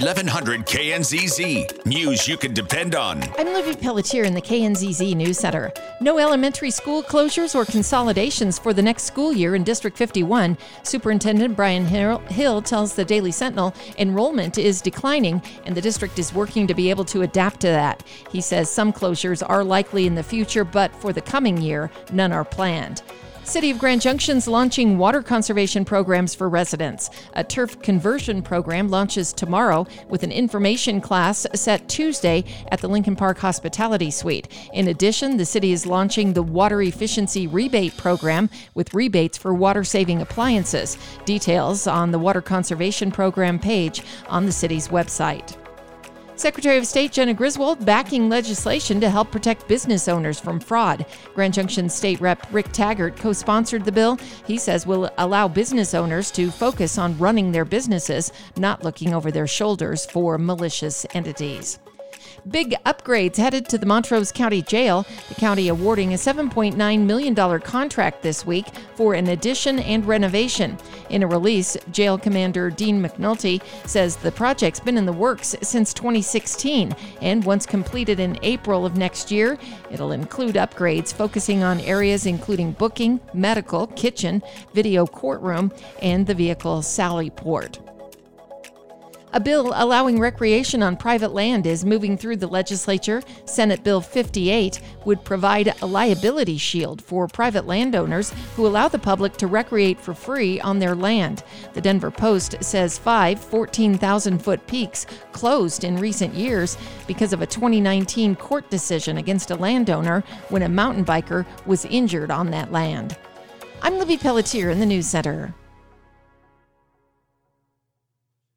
1100 KNZZ. News you can depend on. I'm Libby Pelletier in the KNZZ News Center. No elementary school closures or consolidations for the next school year in District 51. Superintendent Brian Hill tells the Daily Sentinel enrollment is declining and the district is working to be able to adapt to that. He says some closures are likely in the future, but for the coming year, none are planned. City of Grand Junction's launching water conservation programs for residents. A turf conversion program launches tomorrow with an information class set Tuesday at the Lincoln Park Hospitality Suite. In addition, the city is launching the Water Efficiency Rebate Program with rebates for water saving appliances. Details on the Water Conservation Program page on the city's website. Secretary of State Jena Griswold backing legislation to help protect business owners from fraud. Grand Junction State Rep Rick Taggart co sponsored the bill. He says will allow business owners to focus on running their businesses, not looking over their shoulders for malicious entities. Big upgrades headed to the Montrose County Jail. The county awarding a $7.9 million contract this week for an addition and renovation. In a release, Jail Commander Dean McNulty says the project's been in the works since 2016, and once completed in April of next year, it'll include upgrades focusing on areas including booking, medical, kitchen, video courtroom, and the vehicle sally port. A bill allowing recreation on private land is moving through the legislature. Senate Bill 58 would provide a liability shield for private landowners who allow the public to recreate for free on their land. The Denver Post says five 14,000 foot peaks closed in recent years because of a 2019 court decision against a landowner when a mountain biker was injured on that land. I'm Libby Pelletier in the News Center.